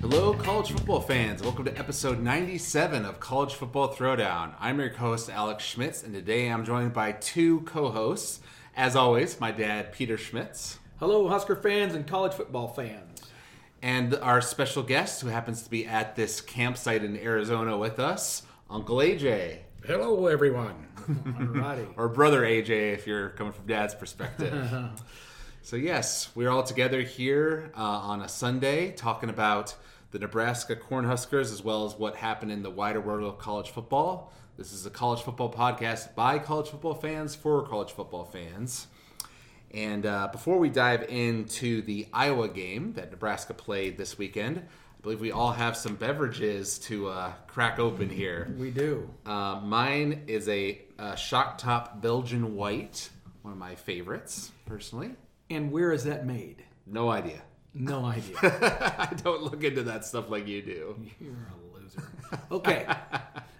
Hello, college football fans. Welcome to episode 97 of College Football Throwdown. I'm your host, Alex Schmitz, and today I'm joined by two co hosts. As always, my dad, Peter Schmitz, Hello, Husker fans and college football fans. and our special guest who happens to be at this campsite in Arizona with us, Uncle AJ, Hello, everyone. Alrighty. or Brother AJ if you're coming from dad's perspective. so, yes, we're all together here uh, on a Sunday talking about the Nebraska Cornhuskers as well as what happened in the wider world of college football. This is a college football podcast by college football fans for college football fans. And uh, before we dive into the Iowa game that Nebraska played this weekend, I believe we all have some beverages to uh, crack open here. We do. Uh, mine is a, uh shock top Belgian white, one of my favorites personally. And where is that made? No idea. No idea. I don't look into that stuff like you do. You're a loser. Okay.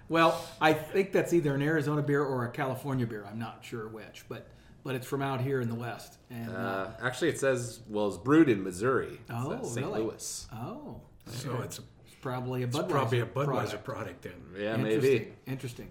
Well, I think that's either an Arizona beer or a California beer. I'm not sure which, but but it's from out here in the West. And uh, Uh, actually, it says well, it's brewed in Missouri. Oh, St. really? Louis. oh, So it's, it's probably a Budweiser. probably a Budweiser product. product, then. Yeah, Interesting. maybe. Interesting.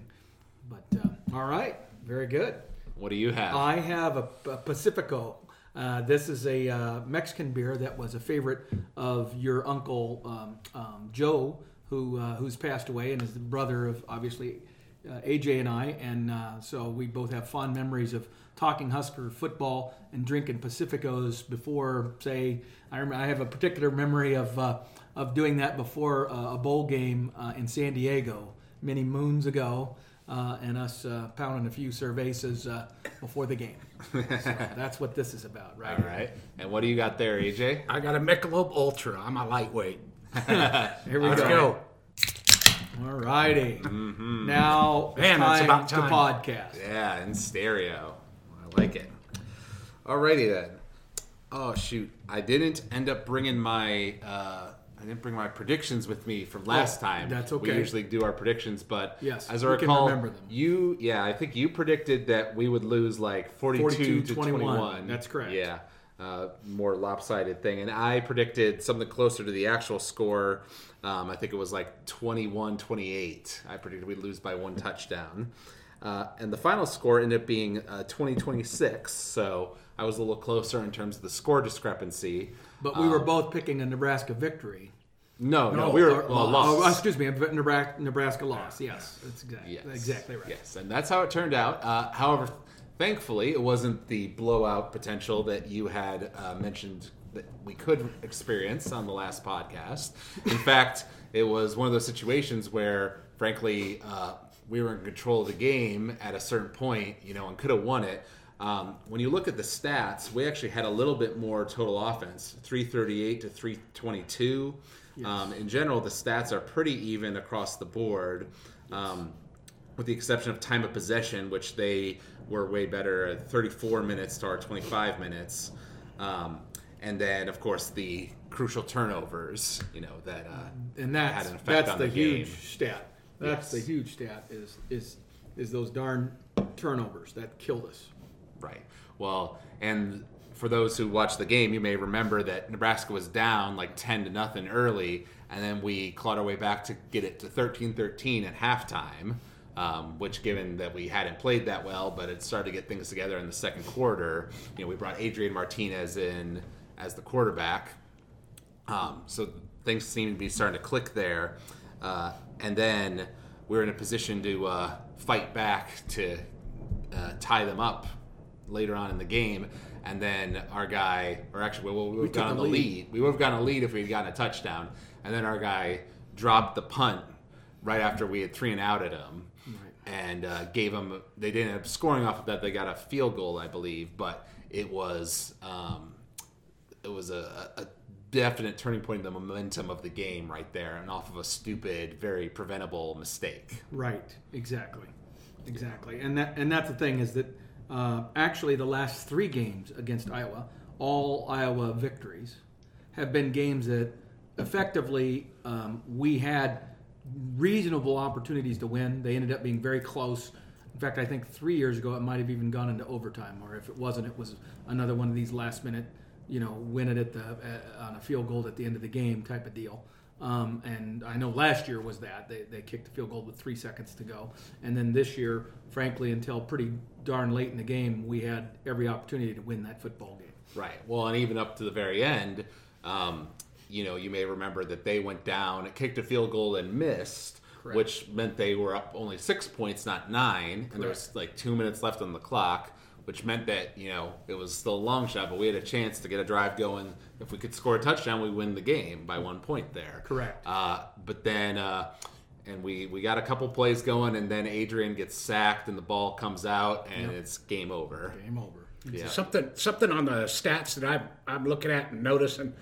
But uh, all right, very good. What do you have? I have a, a Pacifico. Uh, this is a uh, Mexican beer that was a favorite of your uncle um, um, Joe, who uh, who's passed away, and is the brother of obviously uh, AJ and I, and uh, so we both have fond memories of talking Husker football and drinking Pacificos before, say, I, rem- I have a particular memory of uh, of doing that before uh, a bowl game uh, in San Diego many moons ago uh, and us uh, pounding a few cervezas uh, before the game. So that's what this is about, right? All right. And what do you got there, AJ? I got a Michelob Ultra. I'm a lightweight. Here we Let's go. go. All righty. Now, Mm-hmm. Man, time it's about to time. podcast. Yeah, in stereo. I like it. Alrighty then. Oh shoot! I didn't end up bringing my. Uh, I didn't bring my predictions with me from last Oh, time. that's okay. We usually do our predictions, but Yes, as I recall, remember them. you yeah, I think you predicted that we would lose like forty-two, to 42-21. twenty-one. That's correct. Yeah, uh, more lopsided thing, and I predicted something closer to the actual score. Um, I think it was like 21-28. I predicted we'd lose by one touchdown. Uh, and the final score ended up being uh, 2026, so I was a little closer in terms of the score discrepancy. But we were both picking a Nebraska victory. No, no, No, we were Or well, loss. Oh, excuse me, Nebraska, Nebraska loss. Yes, that's exactly, Yes. exactly right. Yes, and that's how it turned out. Uh, however, thankfully, it wasn't the blowout potential that you had uh, mentioned that we could experience on the last podcast. In fact, it was one of those situations where, frankly, uh, we were in control of the game at a certain point, you know, and could have won it. Um, when you look at the stats, we actually had a little bit more total offense 338 to 322. Um, in general, the stats are pretty even across the board. Um, with the exception of time of possession, which they were way better at 34 minutes to our 25 minutes. Um, and then, of course, the crucial turnovers, you know, that uh, and that's had an effect that's on the, the huge stat. That's Yes. the huge stat is is is those darn turnovers that killed us. Right. Well, and for those who watched the game, you may remember that Nebraska was down like 10 to nothing early, and then we clawed our way back to get it to 13 13 at halftime. Um, which, given that we hadn't played that well, but it started to get things together in the second quarter, you know, we brought Adrian Martinez in as the quarterback. Um, so things seem to be starting to click there. Uh, and then we're in a position to uh, fight back to uh, tie them up later on in the game. And then our guy, or actually, we would have took gotten the lead. lead. We would have gotten a lead if we'd gotten a touchdown. And then our guy dropped the punt right after we had three and out at him. And uh, gave them, they didn't end up scoring off of that. They got a field goal, I believe, but it was um, it was a, a definite turning point in the momentum of the game right there, and off of a stupid, very preventable mistake. Right. Exactly. Exactly. And that and that's the thing is that uh, actually the last three games against Iowa, all Iowa victories, have been games that effectively um, we had reasonable opportunities to win. They ended up being very close. In fact, I think three years ago it might have even gone into overtime, or if it wasn't, it was another one of these last minute, you know, win it at the uh, on a field goal at the end of the game type of deal. Um, and I know last year was that they, they kicked a field goal with three seconds to go, and then this year, frankly, until pretty darn late in the game, we had every opportunity to win that football game. Right. Well, and even up to the very end, um, you know, you may remember that they went down, kicked a field goal, and missed, Correct. which meant they were up only six points, not nine, and there was like two minutes left on the clock. Which meant that you know it was still a long shot, but we had a chance to get a drive going. If we could score a touchdown, we win the game by one point there. Correct. Uh, but then, uh, and we we got a couple plays going, and then Adrian gets sacked, and the ball comes out, and it's game over. Game over. Yeah. Something something on the stats that I'm I'm looking at and noticing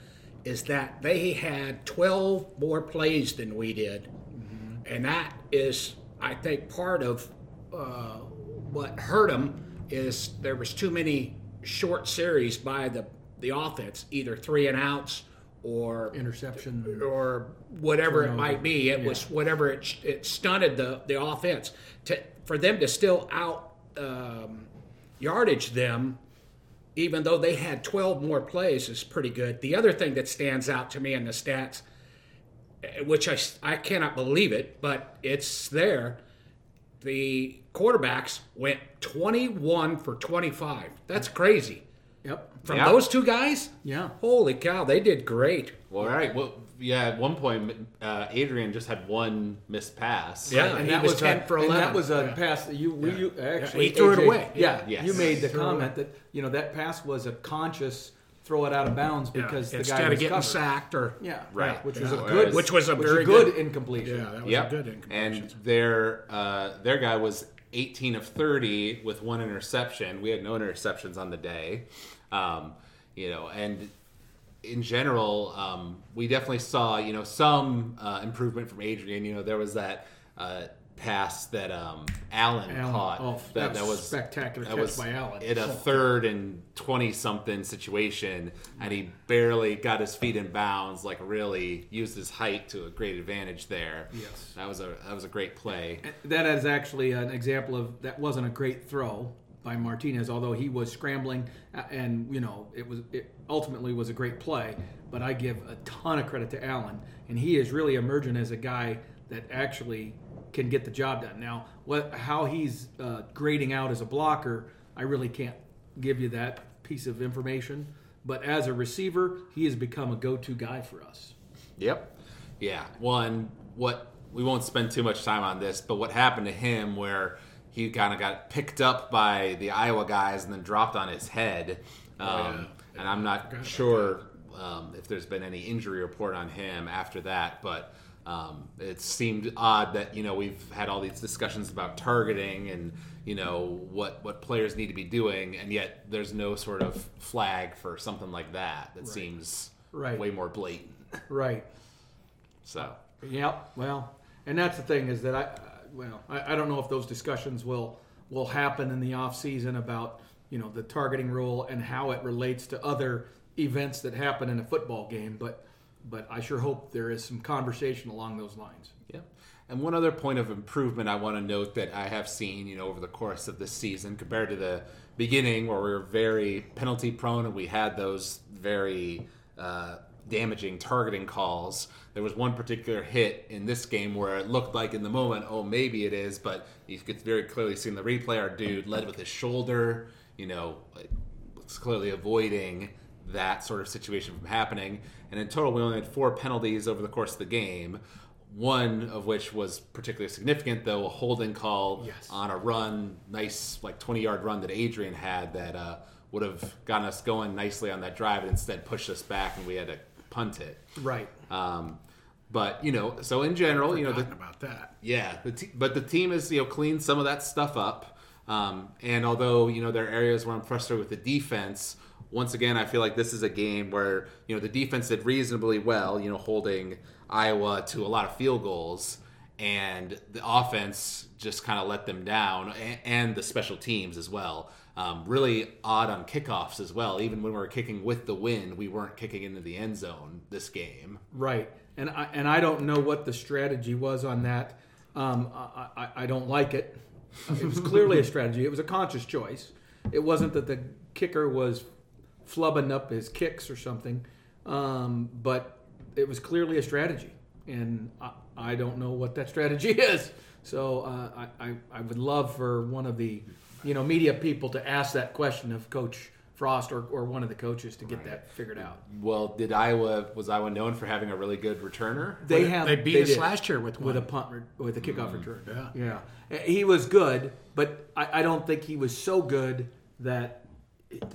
is that they had 12 more plays than we did, and that is I think part of uh, what hurt them is there was too many short series by the the offense, either three and outs or Interception. or whatever it might be. It was whatever it, it stunted the, the offense. To, for them to still out um, yardage them, even though they had 12 more plays, is pretty good. The other thing that stands out to me in the stats, eh, which I, I cannot believe it, but it's there. The quarterbacks went 21 for 25. That's crazy. Yep. From Yeah. those two guys? Yeah. Holy cow, they did great. Well, all right. Well, yeah. At one point, uh, Adrian just had one missed pass. Yeah. and he that was was, 10 a, for and 11. that was a Yeah. pass that you, you actually he threw it away. Yeah, Yes. you made the comment that you know that pass was a conscious throw it out of bounds because the instead guy of was getting covered. sacked or Yeah, Right. Which was a Yeah. good, Which was a which very good, good- incompletion. yeah, that was Yep. a good incompletion. And their uh, their guy was 18 of 30 with one interception. We had no interceptions on the day. Um, you know, and in general, um, we definitely saw you know some uh, improvement from Adrian. You know, there was that uh, pass that um, Allen, Allen, caught. oh, that was spectacular that catch was by Allen. in a third and 20 something situation, and he barely got his feet in bounds. Like really used his height to a great advantage there. Yes. that was a that was a great play. That is actually an example of that wasn't a great throw by Martinez, although he was scrambling uh, and you know it was it ultimately was a great play. But I give a ton of credit to Allen, and he is really emerging as a guy that actually can get the job done. Now, what how he's uh, grading out as a blocker, I really can't give you that piece of information. But as a receiver, he has become a go-to guy for us. Yep. Yeah. One, what we won't spend too much time on this, but what happened to him where he kind of got picked up by the Iowa guys and then dropped on his head. Um, And I'm not sure um, if there's been any injury report on him after that, but um, it seemed odd that you know we've had all these discussions about targeting and you know what what players need to be doing, and yet there's no sort of flag for something like that. That seems Right. way more blatant. Right. So Yep. Well, and that's the thing is that I, uh, well, I, I don't know if those discussions will will happen in the off season about you know the targeting rule and how it relates to other events that happen in a football game, but but I sure hope there is some conversation along those lines. Yep. And one other point of improvement I want to note that I have seen, you know, over the course of this season compared to the beginning where we were very penalty prone and we had those very uh, damaging targeting calls. There was one particular hit in this game where it looked like in the moment, oh, maybe it is, but you could very clearly see in the replay our dude led with his shoulder, you know, like, clearly avoiding that sort of situation from happening. And in total, we only had four penalties over the course of the game. One of which was particularly significant, though, a holding call Yes. on a run, nice like 20 yard run that Adrian had that uh, would have gotten us going nicely on that drive and instead pushed us back and we had to punt it. Right. Um, but, you know, so in general, you know, the, about that. yeah, the te- but the team has you know cleaned some of that stuff up. Um, and although you know there are areas where I'm frustrated with the defense, once again I feel like this is a game where you know the defense did reasonably well, you know, holding Iowa to a lot of field goals, and the offense just kind of let them down, and, and the special teams as well. Um, really odd on kickoffs as well. Even when we were kicking with the wind, we weren't kicking into the end zone this game. Right, and I and I don't know what the strategy was on that. Um, I, I, I don't like it. It was clearly a strategy. It was a conscious choice. It wasn't that the kicker was flubbing up his kicks or something, um, but it was clearly a strategy, and I, I don't know what that strategy is. So uh, I, I I would love for one of the you know media people to ask that question of Coach Frost or, or one of the coaches to get that figured out. Well, did Iowa was Iowa known for having a really good returner? They have they beat us did. last year with with a punt with a kickoff return. yeah. yeah. He was good, but I, I don't think he was so good that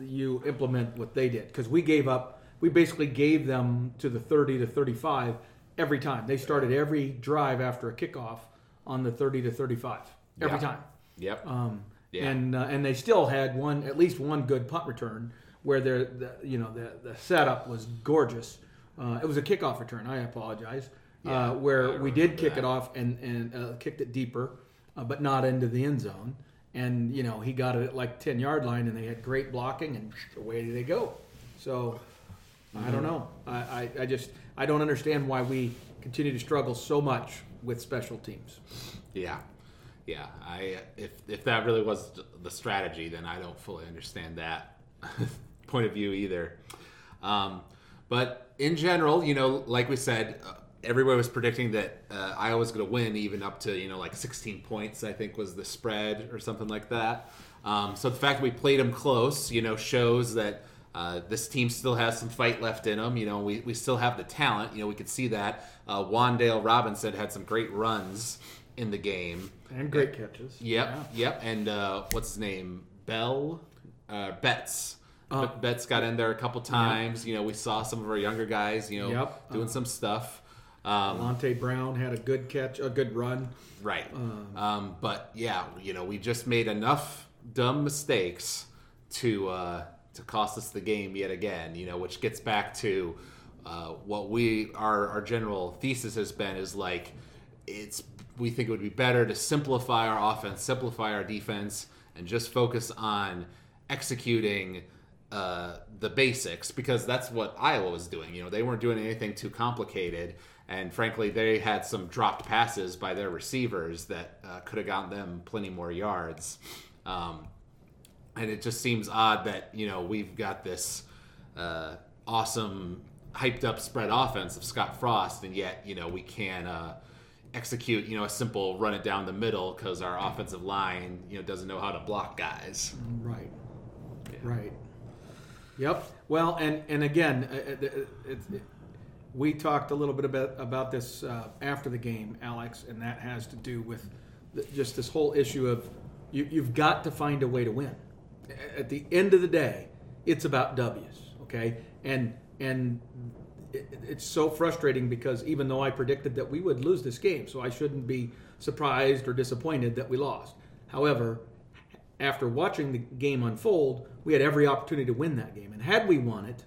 you implement what they did because we gave up. We basically gave them to the thirty to thirty-five every time. They started every drive after a kickoff on the thirty to thirty-five every Yeah. time. Yep. Um, Yeah. And uh, and they still had one at least one good punt return where their the, you know the the setup was gorgeous. Uh, it was a kickoff return. I apologize. Yeah, uh, where I we did kick that. it off and and uh, kicked it deeper, uh, but not into the end zone. And you know he got it at like ten yard line, and they had great blocking, and away they go. So I don't know. I, I, I just I don't understand why we continue to struggle so much with special teams. Yeah, yeah. I if if that really was the strategy, then I don't fully understand that point of view either. Um, but in general, you know, like we said, uh, everybody was predicting that uh, Iowa was going to win, even up to you know like 16 points. I think was the spread or something like that. Um, so the fact that we played them close, you know, shows that. Uh, this team still has some fight left in them. You know, we, we still have the talent. You know, we could see that. Uh, Wan'Dale Robinson had some great runs in the game. And great catches. Yep, yep. And uh, what's his name? Bell, uh, Betts. Uh, Betts got in there a couple times. You know, we saw some of our younger guys. You know, Yep. doing some stuff. Um, Monte Brown had a good catch, a good run. right. Um, but yeah, you know, we just made enough dumb mistakes to uh, to cost us the game yet again. You know, which gets back to uh, what we our our general thesis has been is like it's we think it would be better to simplify our offense, simplify our defense, and just focus on executing uh, the basics because that's what Iowa was doing. You know, they weren't doing anything too complicated, and frankly, they had some dropped passes by their receivers that uh, could have gotten them plenty more yards. Um, and it just seems odd that you know we've got this uh, awesome hyped up spread offense of Scott Frost, and yet you know we can't uh, execute you know a simple run it down the middle because our offensive line you know doesn't know how to block guys. Right. Right. Yep. Well, and and again, uh, uh, it, it, it, we talked a little bit about about this uh, after the game, Alex, and that has to do with the, just this whole issue of you, you've got to find a way to win. At the end of the day, it's about W's. Okay, and and it, it's so frustrating because even though I predicted that we would lose this game, so I shouldn't be surprised or disappointed that we lost. However, after watching the game unfold, we had every opportunity to win that game. And had we won it,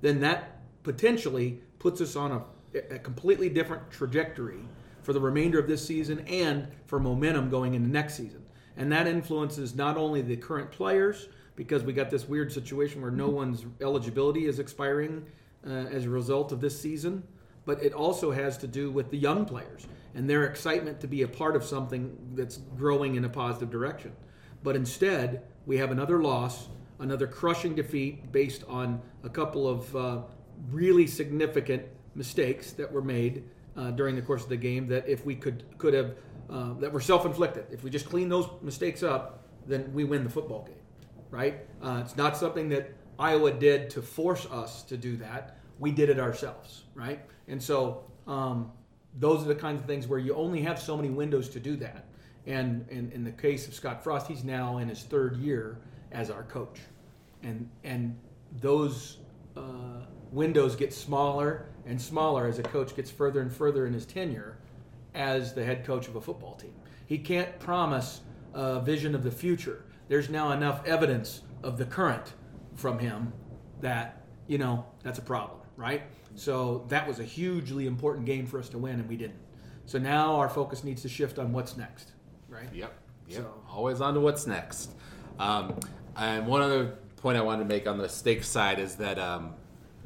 then that potentially puts us on a, a completely different trajectory for the remainder of this season and for momentum going into next season. And that influences not only the current players, because we got this weird situation where no one's eligibility is expiring uh, as a result of this season, but it also has to do with the young players and their excitement to be a part of something that's growing in a positive direction. But instead, we have another loss, another crushing defeat based on a couple of uh, really significant mistakes that were made uh, during the course of the game. That if we could could have uh, that were self-inflicted. If we just clean those mistakes up, then we win the football game, right? Uh, it's not something that Iowa did to force us to do that. We did it ourselves, right? And so um, those are the kinds of things where you only have so many windows to do that. And in, in the case of Scott Frost, he's now in his third year as our coach, and and those uh, windows get smaller and smaller as a coach gets further and further in his tenure as the head coach of a football team. He can't promise a vision of the future. There's now enough evidence of the current from him that you know that's a problem, right? So that was a hugely important game for us to win, and we didn't. So now our focus needs to shift on what's next, right? Yep. Yep. So- Always on to what's next. Um, and one other point I wanted to make on the stake side is that um,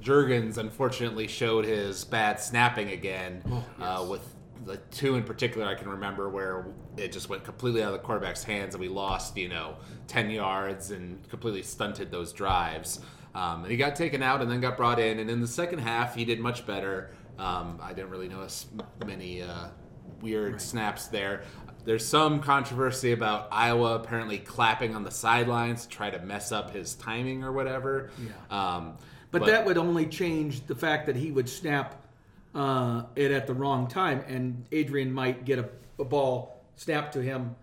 Jurgens unfortunately showed his bad snapping again Oh, uh, with the two in particular I can remember where it just went completely out of the quarterback's hands and we lost, you know, 10 yards and completely stunted those drives. Um, and he got taken out and then got brought in. And in the second half, he did much better. Um, I didn't really notice many uh, weird right. snaps there. There's some controversy about Iowa apparently clapping on the sidelines to try to mess up his timing or whatever. Yeah. Um, but, but, that would only change the fact that he would snap uh, it at the wrong time, and Adrian might get a, a ball snapped to him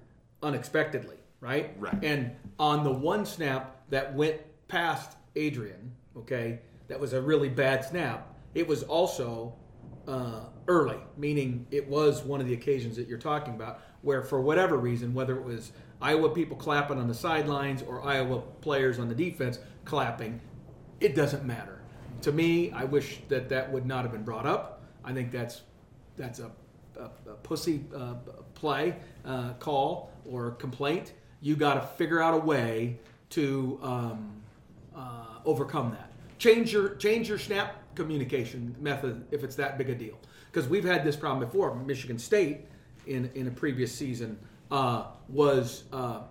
unexpectedly, right? Right. And on the one snap that went past Adrian, okay, that was a really bad snap. It was also uh, early, meaning it was one of the occasions that you're talking about where, for whatever reason, whether it was Iowa people clapping on the sidelines or Iowa players on the defense clapping, it doesn't matter. To me, I wish that that would not have been brought up. I think that's that's a, a, a pussy uh, play uh, call or complaint. You got to figure out a way to um, uh, overcome that. Change your change your snap communication method if it's that big a deal. Because we've had this problem before. Michigan State in in a previous season uh, was uh,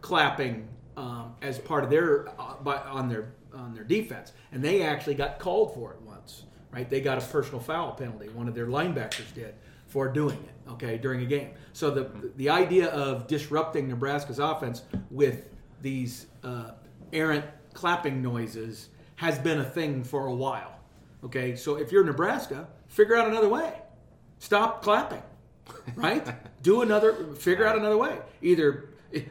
clapping um, as part of their uh, by, on their on their defense, and they actually got called for it once. Right? They got a personal foul penalty. One of their linebackers did for doing it. Okay, during a game. So the the idea of disrupting Nebraska's offense with these uh, errant clapping noises has been a thing for a while. Okay, so if you're Nebraska, figure out another way. Stop clapping, right? Do another, figure out another way. Either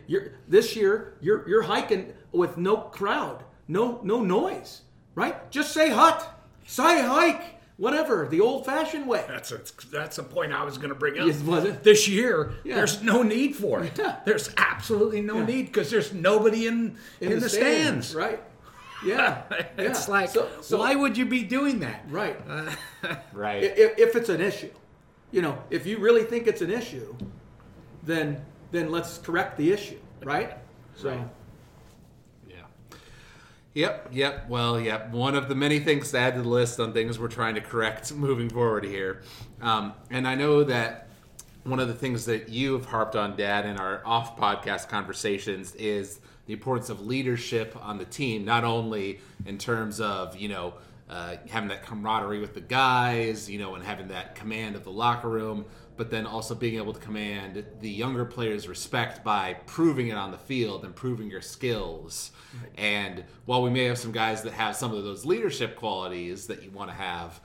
you're this year you're you're hiking with no crowd, no no noise, right? Just say hut, say hike, whatever the old-fashioned way. That's a, that's a point I was going to bring up. Yes, was it? This year, yeah. there's no need for it. Yeah. There's absolutely no yeah. need because there's nobody in in, in the, the stands. stands. right? Yeah, it's like so, so, why would you be doing that? Right, uh, right. If, if it's an issue, you know, if you really think it's an issue, then then let's correct the issue, right? So. Right. Yep, yep. Well, yep. One of the many things to add to the list on things we're trying to correct moving forward here. Um, and I know that one of the things that you have harped on, Dad, in our off podcast conversations is the importance of leadership on the team, not only in terms of, you know, uh, having that camaraderie with the guys, you know, and having that command of the locker room, but then also being able to command the younger players' respect by proving it on the field and proving your skills. Right. And while we may have some guys that have some of those leadership qualities that you want to have,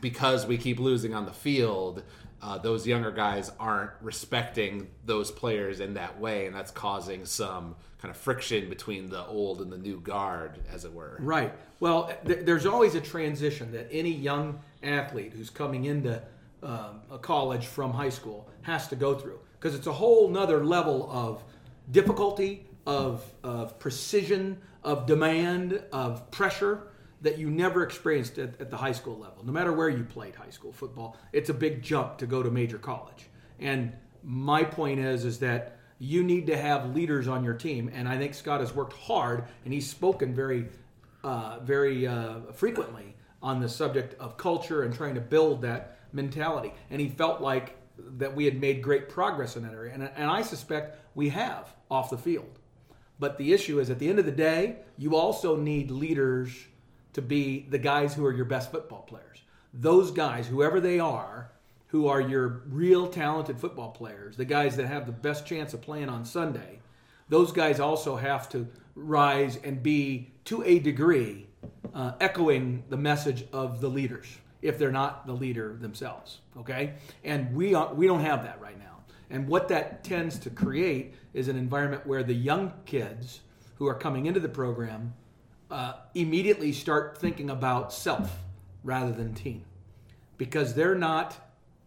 because we keep losing on the field, uh, those younger guys aren't respecting those players in that way, and that's causing some kind of friction between the old and the new guard, as it were. Right. Well, th- there's always a transition that any young athlete who's coming into um, a college from high school has to go through because it's a whole nother level of difficulty, of, of precision, of demand, of pressure that you never experienced at, at, the high school level. No matter where you played high school football, it's a big jump to go to major college. And my point is, is that you need to have leaders on your team. And I think Scott has worked hard, and he's spoken very, uh, very uh, frequently on the subject of culture and trying to build that mentality. And he felt like that we had made great progress in that area. And, and I suspect we have off the field. But the issue is at the end of the day, you also need leaders to be the guys who are your best football players. Those guys, whoever they are, who are your real talented football players, the guys that have the best chance of playing on Sunday, those guys also have to rise and be, to a degree, uh, echoing the message of the leaders if they're not the leader themselves. Okay, and we are, we don't have that right now. And what that tends to create is an environment where the young kids who are coming into the program uh, immediately start thinking about self rather than team, because they're not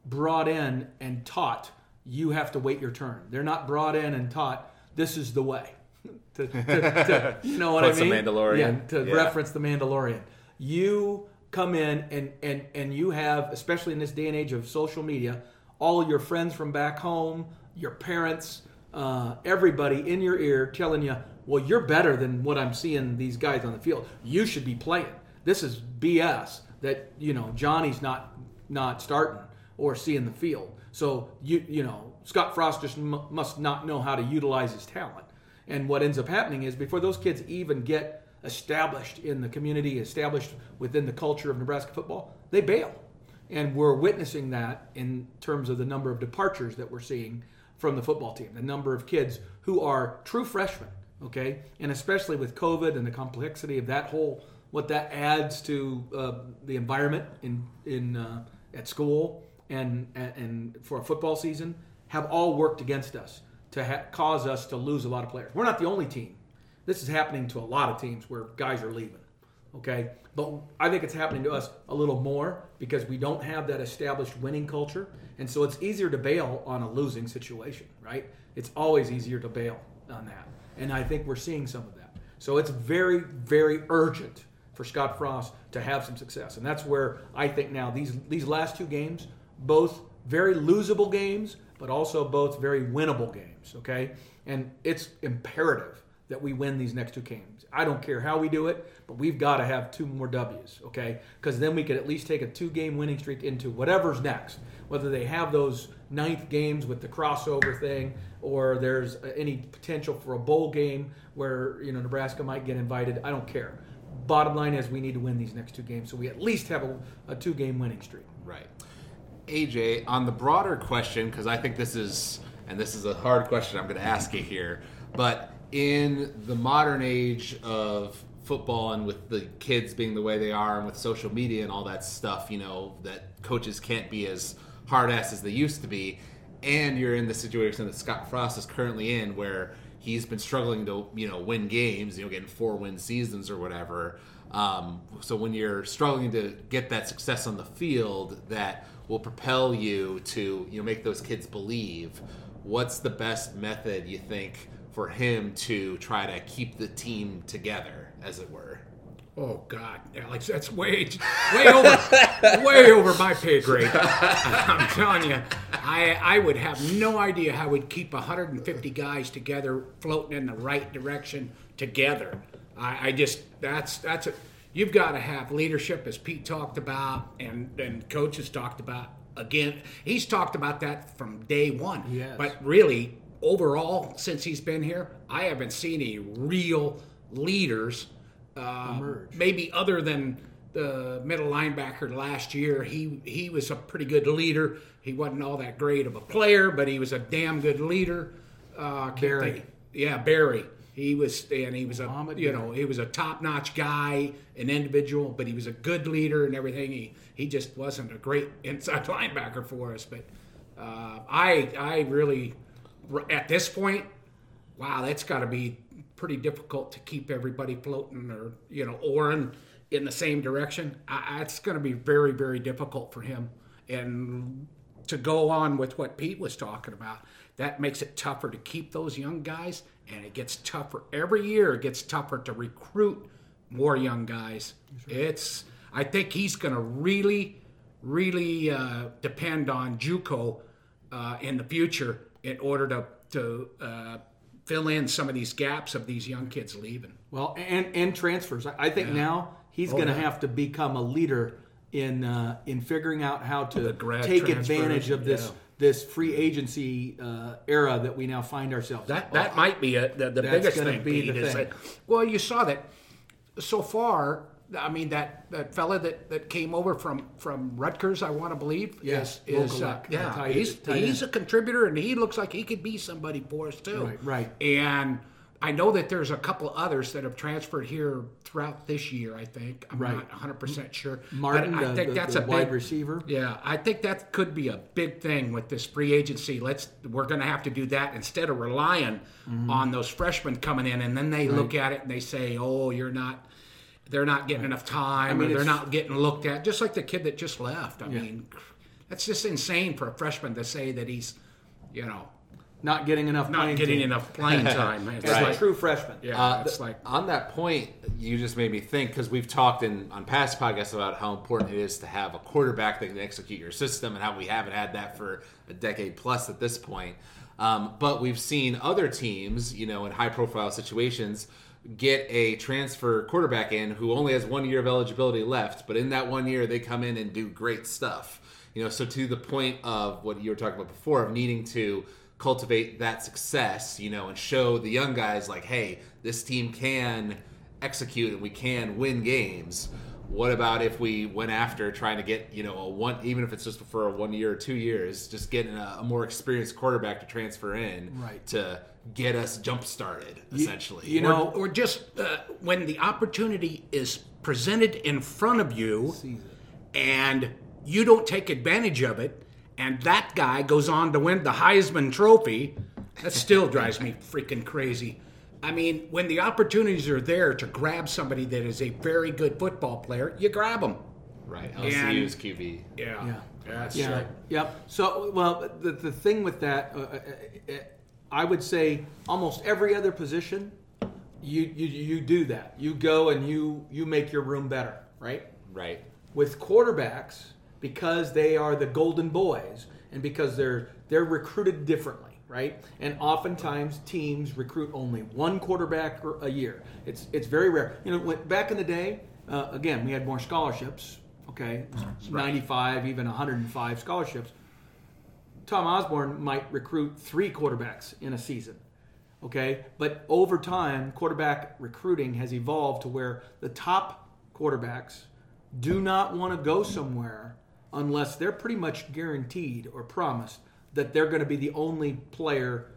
brought in and taught you have to wait your turn. They're not brought in and taught this is the way. to, to, to, you know what I mean? The Mandalorian. Yeah, to yeah. reference the Mandalorian. You come in and and and you have especially in this day and age of social media all your friends from back home your parents uh, everybody in your ear telling you well you're better than what i'm seeing these guys on the field you should be playing this is bs that you know johnny's not not starting or seeing the field. So you you know Scott Frost just m- must not know how to utilize his talent. And what ends up happening is before those kids even get established in the community, established within the culture of Nebraska football, they bail. And we're witnessing that in terms of the number of departures that we're seeing from the football team, the number of kids who are true freshmen, okay? And especially with COVID and the complexity of that whole, what that adds to uh, the environment in, in, uh, at school and, and for a football season, have all worked against us to ha- cause us to lose a lot of players. We're not the only team. This is happening to a lot of teams where guys are leaving. Okay, but I think it's happening to us a little more because we don't have that established winning culture, and so it's easier to bail on a losing situation, right? It's always easier to bail on that, and I think we're seeing some of that. So it's very, very urgent for Scott Frost to have some success, and that's where I think now these these last two games, both very losable games, but also both very winnable games. Okay, and it's imperative that we win these next two games. I don't care how we do it, but we've got to have two more W's, okay? Because then we could at least take a two game winning streak into whatever's next. Whether they have those ninth games with the crossover thing, or there's any potential for a bowl game where you know Nebraska might get invited. I don't care. Bottom line is we need to win these next two games, so we at least have a, a two game winning streak. Right. AJ, on the broader question, because I think this is, and this is a hard question I'm going to ask you here, but in the modern age of football and with the kids being the way they are and with social media and all that stuff, you know, that coaches can't be as hard ass as they used to be, and you're in the situation that Scott Frost is currently in where he's been struggling to, you know, win games, you know, getting four win seasons or whatever. Um, so when you're struggling to get that success on the field that will propel you to, you know, make those kids believe, what's the best method you think for him to try to keep the team together, as it were? Oh God, Alex, that's way, way over, way over my pay grade. I'm telling you, I I would have no idea how we'd keep 150 guys together, floating in the right direction together. I, I just that's that's a you've got to have leadership, as Pete talked about, and and coaches talked about. Again, he's talked about that from day one. Yes. But really, overall, since he's been here, I haven't seen any real leaders uh, Emerge. maybe other than the middle linebacker last year, he he was a pretty good leader. He wasn't all that great of a player, but he was a damn good leader. Uh, Barry. think- yeah, Barry. He was, and he was a, you know, he was a top-notch guy, an individual, but he was a good leader and everything. He he just wasn't a great inside linebacker for us. But uh, I I really, at this point, wow, that's got to be pretty difficult to keep everybody floating or you know oaring in the same direction. I, it's going to be very very difficult for him, and to go on with what Pete was talking about, that makes it tougher to keep those young guys, and it gets tougher every year. It gets tougher to recruit more young guys. It's I think he's going to really really uh, depend on JUCO uh, in the future in order to to uh, fill in some of these gaps of these young kids leaving. Well, and and transfers. I think now he's Oh, going to yeah. have to become a leader in uh, in figuring out how to take transfers, advantage of this yeah. this free agency uh, era that we now find ourselves. That in. that might be a, the, the biggest thing. be Pete, the thing. that- well, you saw that so far. I mean that that fella that, that came over from from Rutgers, I want to believe, Yes, is, is uh, yeah, tight- he's tight he's end. a contributor, and he looks like he could be somebody for us too. Right, right. And I know that there's a couple others that have transferred here throughout this year. I think I'm Right. not 100 percent sure. Martin, but I the- think the- that's the a wide big, receiver. yeah, I think that could be a big thing with this free agency. Let's we're going to have to do that instead of relying Mm-hmm. on those freshmen coming in, and then they look at it and they say, "Oh, you're not." They're not getting enough time, mean, or they're not getting looked at. Just like the kid that just left. I mean, that's just insane for a freshman to say that he's, you know, not getting enough not playing getting time. enough playing time. It's as like, a true freshman. yeah, Uh, it's th- like on that point, you just made me think because we've talked in on past podcasts about how important it is to have a quarterback that can execute your system, and how we haven't had that for a decade plus at this point. Um, but we've seen other teams, you know, in high-profile situations, get a transfer quarterback in who only has one year of eligibility left, but in that one year they come in and do great stuff. You know, so to the point of what you were talking about before of needing to cultivate that success, you know, and show the young guys like, hey, this team can execute and we can win games. What about if we went after trying to get, you know, a one, even if it's just for a one year or two years, just getting a, a more experienced quarterback to transfer in Right. to get us jump started, essentially. you know- or, or just uh, when the opportunity is presented in front of you and you don't take advantage of it and that guy goes on to win the heisman trophy that still drives me freaking crazy i mean when the opportunities are there to grab somebody that is a very good football player you grab them right. And- LSU's QB. yeah Yeah. that's Yeah. right Yep. So, well, the, the thing with that, uh, uh, uh, I would say almost every other position, you, you you do that. You go and you you make your room better, right? Right. With quarterbacks, because they are the golden boys, and because they're they're recruited differently, right? And oftentimes teams recruit only one quarterback a year. It's it's very rare. You know, when, back in the day, uh, again, we had more scholarships. Okay, 95, even 105 scholarships. Tom Osborne might recruit three quarterbacks in a season. Okay, but over time, quarterback recruiting has evolved to where the top quarterbacks do not want to go somewhere unless they're pretty much guaranteed or promised that they're going to be the only player,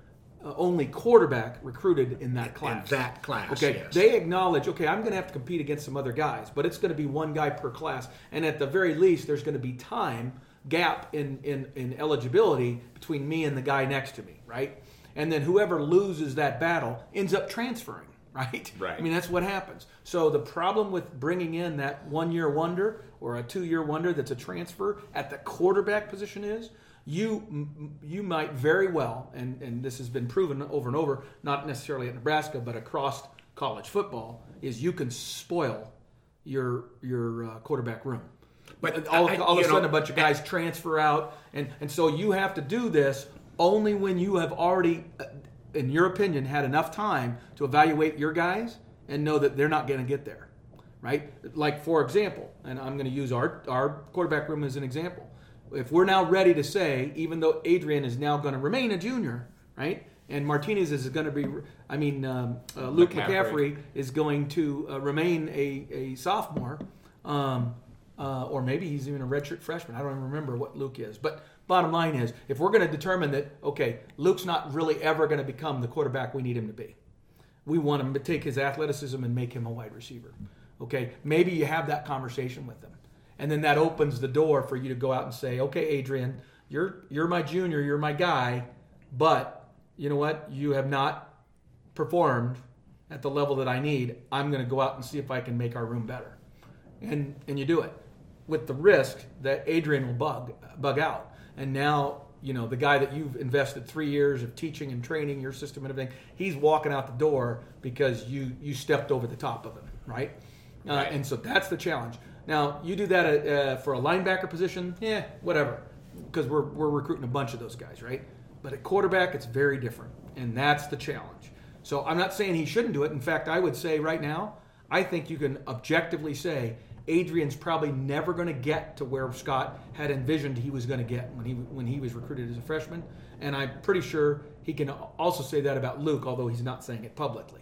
uh, only quarterback recruited in that class. that class, Okay, yes. they acknowledge, okay, I'm going to have to compete against some other guys, but it's going to be one guy per class, and at the very least, there's going to be time gap in, in in eligibility between me and the guy next to me, right? And then whoever loses that battle ends up transferring, right? Right. I mean, that's what happens. So the problem with bringing in that one year wonder or a two year wonder that's a transfer at the quarterback position is you you might very well, and, and this has been proven over and over, not necessarily at Nebraska, but across college football, is you can spoil your your uh, quarterback room. But all, I- all of a sudden, know, a bunch of guys transfer out, and and so you have to do this only when you have already, uh, in your opinion, had enough time to evaluate your guys and know that they're not going to get there, right? Like for example, and I'm going to use our our quarterback room as an example. If we're now ready to say, even though Adrian is now going to remain a junior, right? And Martinez is going to be, I mean, um, uh, Luke McCaffrey. McCaffrey is going to uh, remain a, a sophomore, um, uh, or maybe he's even a redshirt freshman. I don't even remember what Luke is. But bottom line is, if we're going to determine that, okay, Luke's not really ever going to become the quarterback we need him to be, we want him to take his athleticism and make him a wide receiver. Okay, maybe you have that conversation with him, and then that opens the door for you to go out and say, okay, Adrian, you're you're my junior, you're my guy, but you know what? You have not performed at the level that I need. I'm going to go out and see if I can make our room better, and and you do it with the risk that Adrian will bug bug out, and now. You know the guy that you've invested three years of teaching and training your system and everything. He's walking out the door because you you stepped over the top of him, right? Uh, Right. and so that's the challenge. Now you do that uh, for a linebacker position, yeah, whatever, because we're we're recruiting a bunch of those guys, right? But at quarterback, it's very different, and that's the challenge. So I'm not saying he shouldn't do it. In fact, I would say right now, I think you can objectively say Adrian's probably never going to get to where Scott had envisioned he was going to get when he when he was recruited as a freshman, and I'm pretty sure he can also say that about Luke, although he's not saying it publicly.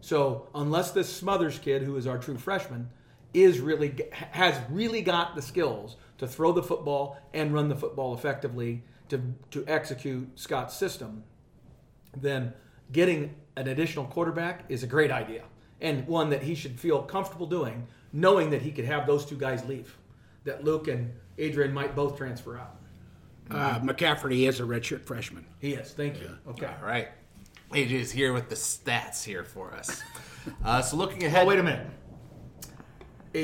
So unless this Smothers kid, who is our true freshman, is really has really got the skills to throw the football and run the football effectively to to execute Scott's system, then getting an additional quarterback is a great idea and one that he should feel comfortable doing, knowing that he could have those two guys leave, that Luke and Adrian might both transfer out. uh, mccaffrey is a redshirt freshman He is. Thank you. Okay. All right. AJ is here with the stats here for us. Uh, so looking ahead. Oh, wait a minute.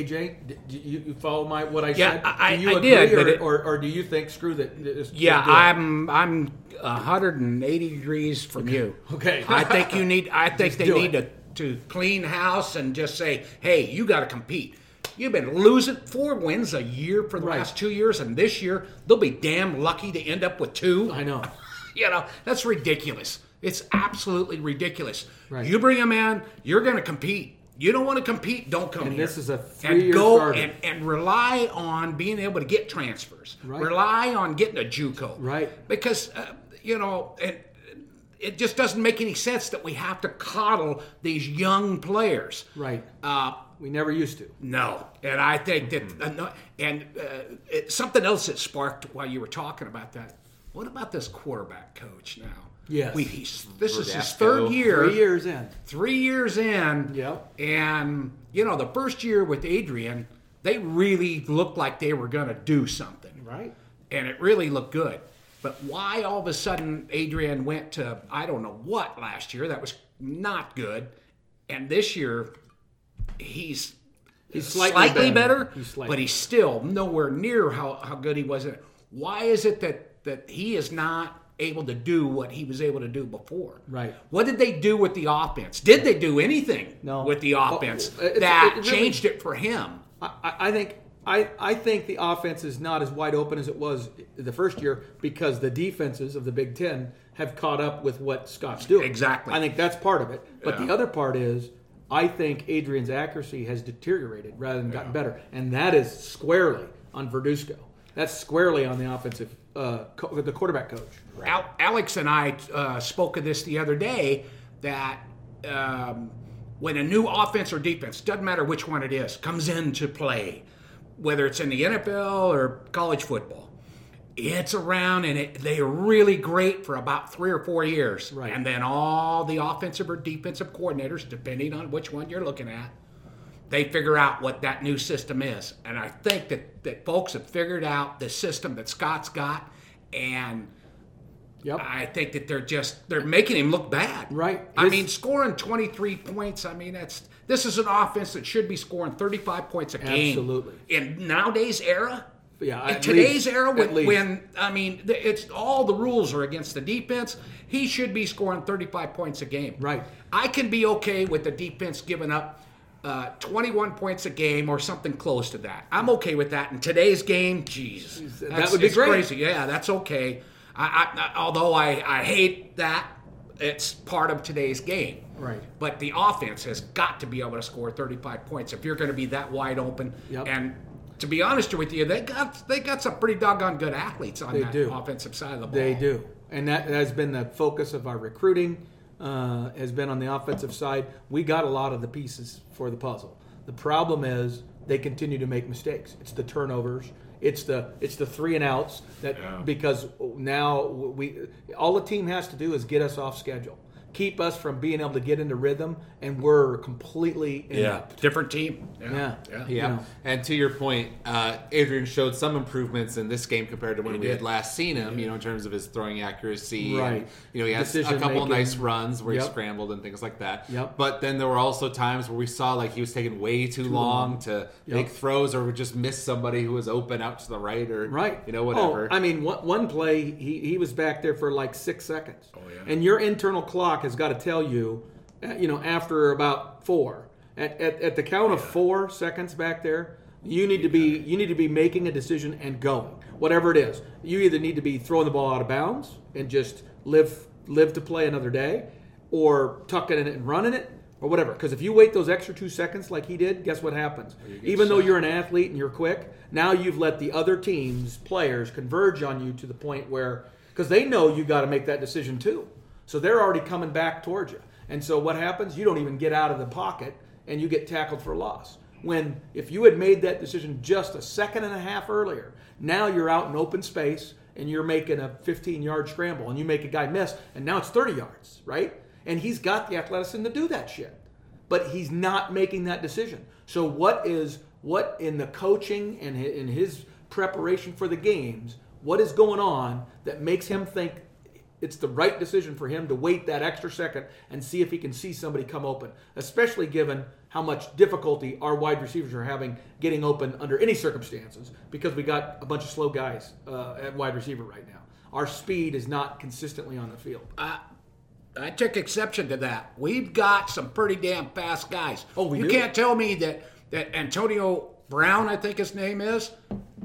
AJ, do you, you follow my what I Yeah, said? I- do you I agree, did, or, it- or, or do you think screw that? Yeah. I'm I'm 180 degrees from you. Okay. I think you need. I think they need it. to to clean house and just say, hey, you got to compete. You've been losing four wins a year for the Right. last two years, and this year they'll be damn lucky to end up with two. I know. You know that's ridiculous. It's absolutely ridiculous. Right. You bring them in, you're going to compete. You don't want to compete, don't come And here. this is a and three-year go starter. and, and rely on being able to get transfers. Right. Rely on getting a JUCO. Right. Because uh, you know, and it just doesn't make any sense that we have to coddle these young players. Right. Uh, We never used to. no, and I think that, Mm-hmm. no- and uh, it, something else that sparked while you were talking about that. What about this quarterback coach now? Yes. we, he's, this is his third year. Three years in. Three years in. Yep. And you know, the first year with Adrian, they really looked like they were going to do something, Right. and it really looked good. But why all of a sudden Adrian went to I don't know what last year? That was not good, and this year he's He's slightly better, better. He's slightly but he's still nowhere near how, how good he was. Why is it that, that he is not able to do what he was able to do before? Right. What did they do with the offense? Did they do anything No. with the offense it's- that it really- changed it for him? I, I think I, I think the offense is not as wide open as it was the first year because the defenses of the Big Ten have caught up with what Scott's doing. Exactly. I think that's part of it. But Yeah. the other part is I think Adrian's accuracy has deteriorated rather than gotten better, and that is squarely on Verduzco. That's squarely on the offensive, uh, co- the quarterback coach. Al- Alex and I uh, spoke of this the other day that um, when a new offense or defense, doesn't matter which one it is, comes into play, whether it's in the NFL or college football, it's around and it, they're really great for about three or four years. Right. And then all the offensive or defensive coordinators, depending on which one you're looking at, they figure out what that new system is. And I think that, that folks have figured out the system that Scott's got and Yep. I think that they're just they're making him look bad. Right. I mean, scoring 23 points. I mean, that's this is an offense that should be scoring 35 points a game. Absolutely. In nowadays era. Yeah, In today's least. era, when, when I mean, it's all the rules are against the defense. He should be scoring 35 points a game. Right. I can be okay with the defense giving up uh, 21 points a game or something close to that. I'm okay with that. In today's game, jeez, That would be great. crazy. Yeah, that's okay. I, I, I- although I, I hate that, it's part of today's game. Right. But the offense has got to be able to score 35 points if you're going to be that wide open. Yep. And to be honest with you, they got they got some pretty doggone good athletes on They that do. offensive side of the ball. They do, and that has been the focus of our recruiting. Uh, has been on the offensive side. We got a lot of the pieces for the puzzle. The problem is they continue to make mistakes. It's the turnovers. It's the it's the three and outs that because now we all the team has to do is get us off schedule, keep us from being able to get into rhythm, and we're completely inept. Different team. Yeah. Yeah. Yeah, You know. and to your point, uh, Adrian showed some improvements in this game compared to when we did. had last seen him. You know, in terms of his throwing accuracy, and, Right. you know, he has a couple making. nice runs where he scrambled and things like that. Yep. But then there were also times where we saw like he was taking way too, long, to make throws, or would just miss somebody who was open out to the right, or Right. you know, whatever. Oh, I mean, one, one play, he, he was back there for like six seconds. Oh, yeah. And your internal clock has got to tell you, uh, you know, after about four, at, at, at the count of four seconds back there, you need to be you need to be making a decision and going, whatever it is. You either need to be throwing the ball out of bounds and just live live to play another day, or tucking it and running it, or whatever. Because if you wait those extra two seconds like he did, guess what happens? Even though you're an athlete and you're quick, now you've let the other team's players converge on you to the point where, because they know you got to make that decision too. So they're already coming back towards you. And so what happens? You don't even get out of the pocket and you get tackled for loss. When if you had made that decision just a second and a half earlier, now you're out in open space and you're making a 15 yard scramble and you make a guy miss and now it's 30 yards, right? And he's got the athleticism to do that shit but he's not making that decision. So what is what in the coaching and in his preparation for the games? What is going on that makes him think it's the right decision for him to wait that extra second and see if he can see somebody come open, especially given how much difficulty our wide receivers are having getting open under any circumstances because we got a bunch of slow guys uh, at wide receiver right now. Our speed is not consistently on the field. I took exception to that. We've got some pretty damn fast guys. Oh, we you do? can't tell me that that Antonio Brown, I think his name is,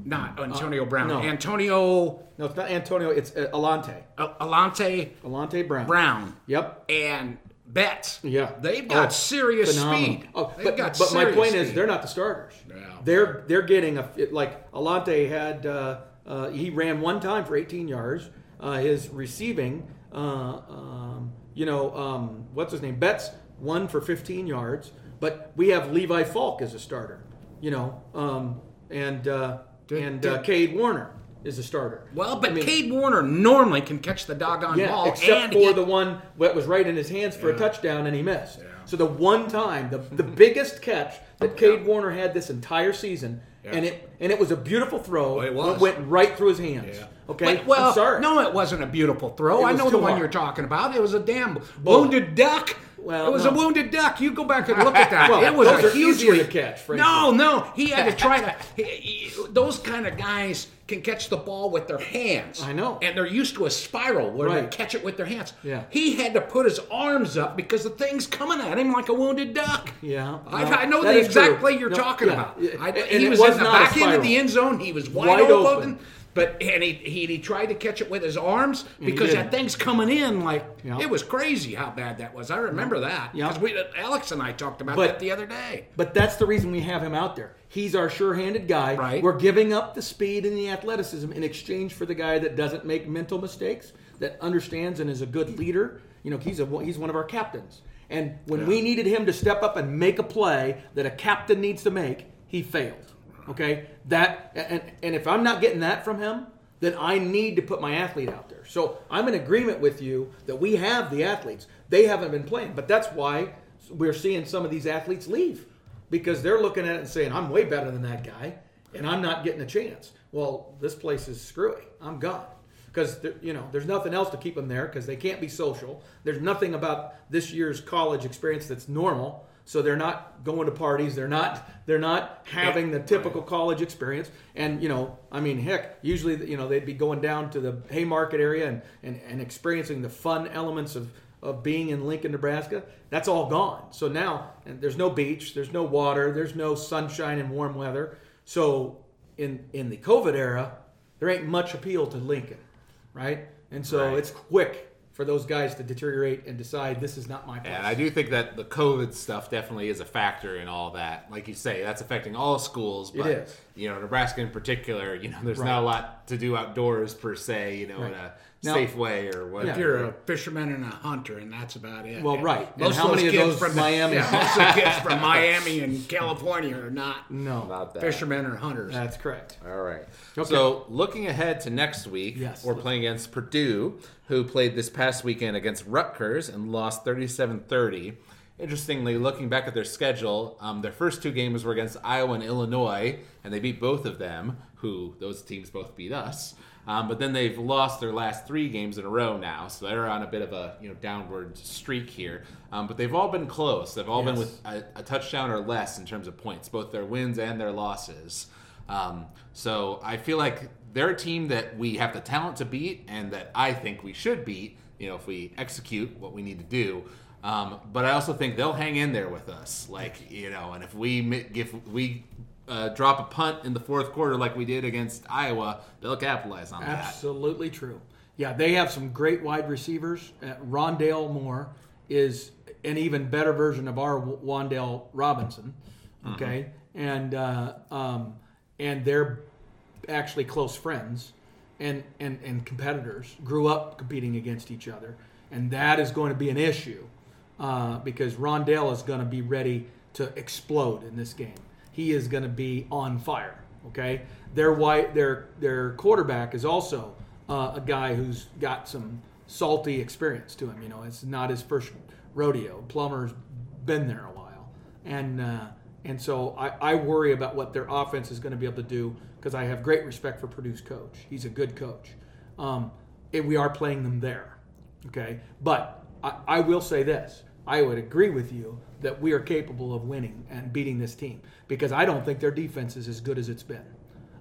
not Antonio Brown. no. Antonio No, it's not Antonio. It's uh, Alante. uh, Alante Alante Brown. Brown. Yep. and Betts. Yeah, they've got Oh, serious phenomenal. speed. Oh, They've but got but my point is, they're not the starters. Yeah. They're they're getting a like Alante had. Uh, uh, he ran one time for 18 yards. Uh, his receiving, uh, um, you know, um, what's his name? Betts one for 15 yards. But we have Levi Falck as a starter. You know, um, and uh, and uh, Cade Warner is a starter. Well, but I mean- Cade Warner normally can catch the doggone Yeah, ball, except and for he- the one that was right in his hands for a touchdown and he missed. Yeah. So the one time, the the biggest catch that Cade Warner had this entire season, Yeah. and it and it was a beautiful throw. Well, it was. went right through his hands. Yeah. Okay, But- well, no, it wasn't a beautiful throw. It I know the too one you're talking about. It was a damn wounded duck. Well, it was no. a wounded duck. You go back and look at that. Well, it was those a are easier hugely to catch, frankly. No, no, he had to try to. he- he- those kind of guys can catch the ball with their hands. I know. and they're used to a spiral where they catch it with their hands. Yeah. he had to put his arms up because the thing's coming at him like a wounded duck. Yeah, I, no, I know the exact true. play you're No, talking yeah, about. I, he was, was in the back end of the end zone. He was wide, Wide open. open. But and he, he he tried to catch it with his arms because that thing's coming in like Yeah. it was crazy how bad that was. I remember that Yeah. because we Alex and I talked about But- that the other day. But that's the reason we have him out there. He's our sure-handed guy. Right. We're giving up the speed and the athleticism in exchange for the guy that doesn't make mental mistakes, that understands and is a good leader. You know, he's a he's one of our captains. And when we needed him to step up and make a play that a captain needs to make, he failed. Okay? That and and if I'm not getting that from him, then I need to put my athlete out there. So I'm in agreement with you that we have the athletes. They haven't been playing, but that's why we're seeing some of these athletes leave because they're looking at it and saying, "I'm way better than that guy, and I'm not getting a chance." Well, this place is screwy. I'm gone because you know there's nothing else to keep them there because they can't be social. There's nothing about this year's college experience that's normal. So they're not going to parties. They're not. They're not having the typical college experience. And you know, I mean, heck, usually you know they'd be going down to the Haymarket area and and, and experiencing the fun elements of of being in Lincoln, Nebraska. That's all gone. So now and there's no beach. There's no water. There's no sunshine and warm weather. So in in the COVID era, there ain't much appeal to Lincoln, right? And so Right. it's quick for those guys to deteriorate and decide this is not my place. And I do think that the COVID stuff definitely is a factor in all that. Like you say, that's affecting all schools. But, is. You know, Nebraska in particular, you know, there's Right. not a lot to do outdoors per se, you know, in a Now- safe way or whatever. If you're a fisherman and a hunter, and that's about it. Well, right. And Most how of those many of kids those from Miami- yeah, most of the kids from Miami and California are not no, Not that. fishermen or hunters. that's correct. All right. Okay. So looking ahead to next week, Yes. we're playing against Purdue, who played this past weekend against Rutgers and lost 37-30. Interestingly, looking back at their schedule, um, their first two games were against Iowa and Illinois, and they beat both of them. Who those teams both beat us. Um, but then they've lost their last three games in a row now, so they're on a bit of a you know downward streak here. Um, but they've all been close. They've all been with a, a touchdown or less in terms of points, both their wins and their losses. Um, so I feel like they're a team that we have the talent to beat, and that I think we should beat. You know, if we execute what we need to do. Um, but I also think they'll hang in there with us. Like you know, and if we if we uh, drop a punt in the fourth quarter like we did against Iowa, they'll capitalize on that. Absolutely true. Yeah, they have some great wide receivers. Uh, Rondale Moore is an even better version of our Wan'Dale Robinson. Okay, and uh, um, and they're actually close friends and, and and competitors. Grew up competing against each other, and that is going to be an issue uh, because Rondale is going to be ready to explode in this game. He is going to be on fire. Okay, their white their their quarterback is also uh, a guy who's got some salty experience to him. You know, it's not his first rodeo. Plummer's been there a while, and uh, and so I, I worry about what their offense is going to be able to do because I have great respect for Purdue's coach. He's a good coach. Um, and we are playing them there, okay. But I, I will say this: I would agree with you that we are capable of winning and beating this team because I don't think their defense is as good as it's been.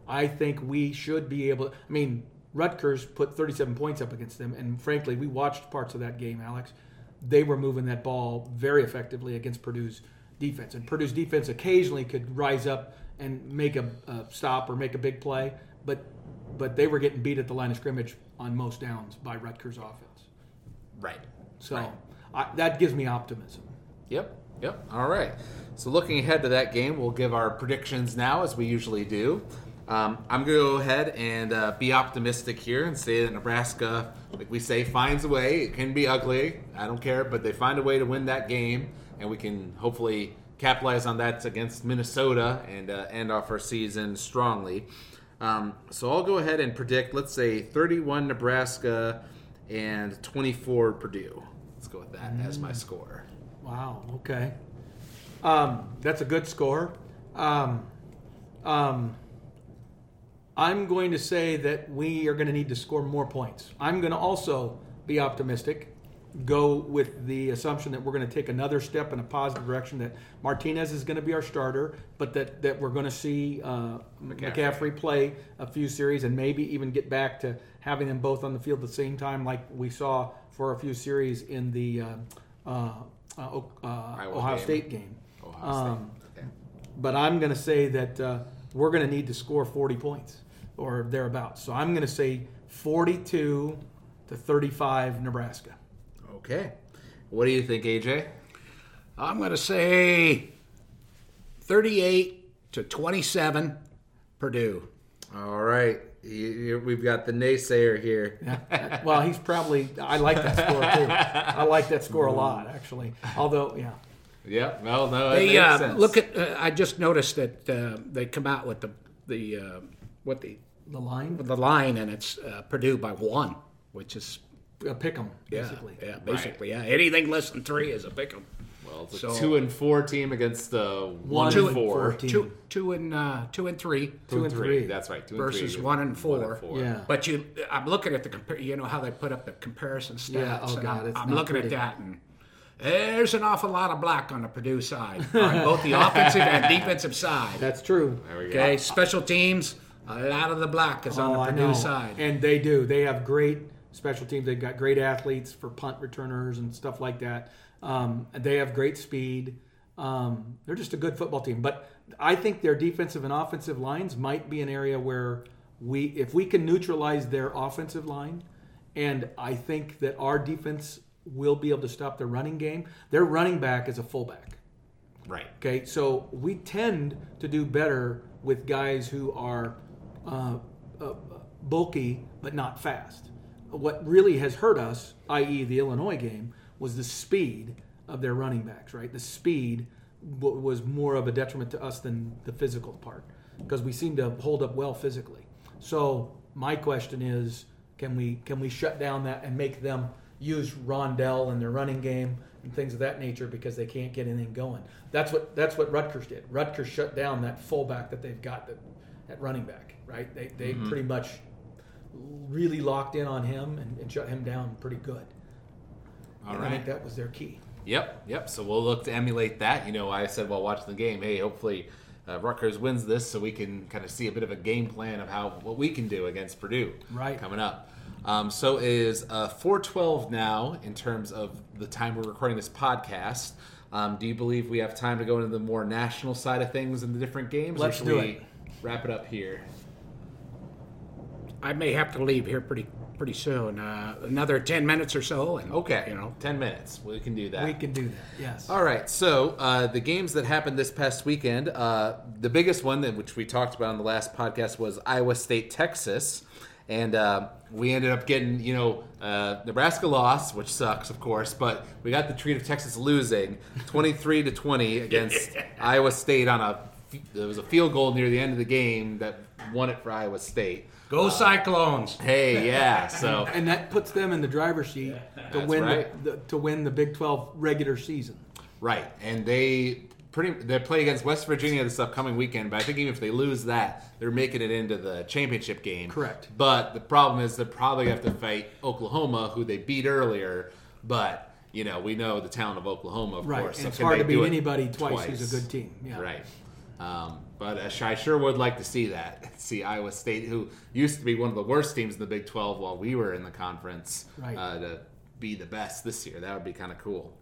I think we should be able. I mean, Rutgers put 37 points up against them, and frankly, we watched parts of that game, Alex. They were moving that ball very effectively against Purdue's defense, and Purdue's defense occasionally could rise up and make a, a stop or make a big play, but but they were getting beat at the line of scrimmage on most downs by Rutgers offense. Right. So Right. I, that gives me optimism. Yep. Yep. All right. So looking ahead to that game, we'll give our predictions now, as we usually do. Um, I'm going to go ahead and uh, be optimistic here and say that Nebraska, like we say, finds a way. It can be ugly. I don't care, but they find a way to win that game, and we can hopefully capitalize on that against Minnesota and uh, end off our season strongly. Um, so I'll go ahead and predict, let's say 31 Nebraska and 24 Purdue. Let's go with that as my score. Wow. Okay. Um, that's a good score. Um, um, I'm going to say that we are going to need to score more points. I'm going to also be optimistic, go with the assumption that we're going to take another step in a positive direction, that Martinez is going to be our starter, but that, that we're going to see uh, McCaffrey. McCaffrey play a few series and maybe even get back to having them both on the field at the same time, like we saw for a few series in the uh, uh, uh, uh, Ohio game. State game. Ohio Um, State. Okay. But I'm going to say that uh, we're going to need to score 40 points or thereabouts. So I'm going to say 42 to 35 Nebraska. Okay. What do you think, AJ? I'm going to say 38 to 27 Purdue. All right. You, you, we've got the naysayer here. Yeah. well, he's probably. I like that score too. I like that score a lot, actually. Although, yeah. Yep. Well, no, that They makes uh, sense. look at. Uh, I just noticed that uh, they come out with the the uh, what the The line, the line, and it's uh, Purdue by one, which is a pick 'em, yeah, basically. yeah, basically, yeah. Anything less than three is a pick 'em. Well, it's a so- two and four team against the one, Two and and four. four team. Two, two and uh, two and three Two and three. That's right. Two versus and three, one and four. Yeah. But you, I'm looking at the compare. You know how they put up the comparison stats. Yeah, oh God, I'm, it's I'm not looking pretty. at that, and there's an awful lot of black on the Purdue side, on both the offensive and defensive side. That's true. There we go. Okay, special teams. A lot of the black is on Oh, the I Purdue know. side. And they do. They have great special teams. They've got great athletes for punt returners and stuff like that. Um, they have great speed. Um, they're just a good football team. But I think their defensive and offensive lines might be an area where we, if we can neutralize their offensive line, and I think that our defense will be able to stop their running game. Their running back is a fullback. Right. Okay, so we tend to do better with guys who are uh, uh, bulky but not fast. What really has hurt us, i.e., the Illinois game, was the speed of their running backs. Right, the speed w- was more of a detriment to us than the physical part because we seem to hold up well physically. So my question is, can we can we shut down that and make them use Rondale in their running game and things of that nature because they can't get anything going? That's what that's what Rutgers did. Rutgers shut down that fullback that they've got that, at running back. Right? They they mm-hmm. pretty much really locked in on him and, and shut him down pretty good. All and I think that was their key. Yep. Yep. So we'll look to emulate that. You know, I said while watching the game, hey, hopefully uh, Rutgers wins this, so we can kind of see a bit of a game plan of how what we can do against Purdue. Right. Coming up. Um, so it is uh, 412 now in terms of the time we're recording this podcast. Um, do you believe we have time to go into the more national side of things in the different games? Let's or should do we it. Wrap it up here. I may have to leave here pretty pretty soon. Uh, another ten minutes or so, and Okay. you know, 10 minutes. We can do that. We can do that. Yes. All right, so uh, the games that happened this past weekend, uh, the biggest one that which we talked about on the last podcast was Iowa State Texas, and uh, we ended up getting you know uh, Nebraska lost, which sucks of course, but we got the treat of Texas losing twenty three to twenty against Iowa State on a there was a field goal near the end of the game that won it for Iowa State. Go Cyclones. Hey, yeah, so and that puts them in the driver's seat to That's win right. the, the, to win the Big 12 regular season. Right, and they pretty they play against West Virginia this upcoming weekend. But I think even if they lose that, they're making it into the championship game. Correct. But the problem is they probably have to fight Oklahoma, who they beat earlier. But you know we know the talent of Oklahoma, of Right, course. and so it's hard to beat it anybody twice who's a good team, yeah. Right. Um, but uh, I sure would like to see that. See Iowa State, who used to be one of the worst teams in the Big 12 while we were in the conference, Right. uh, to be the best this year. That would be kind of cool.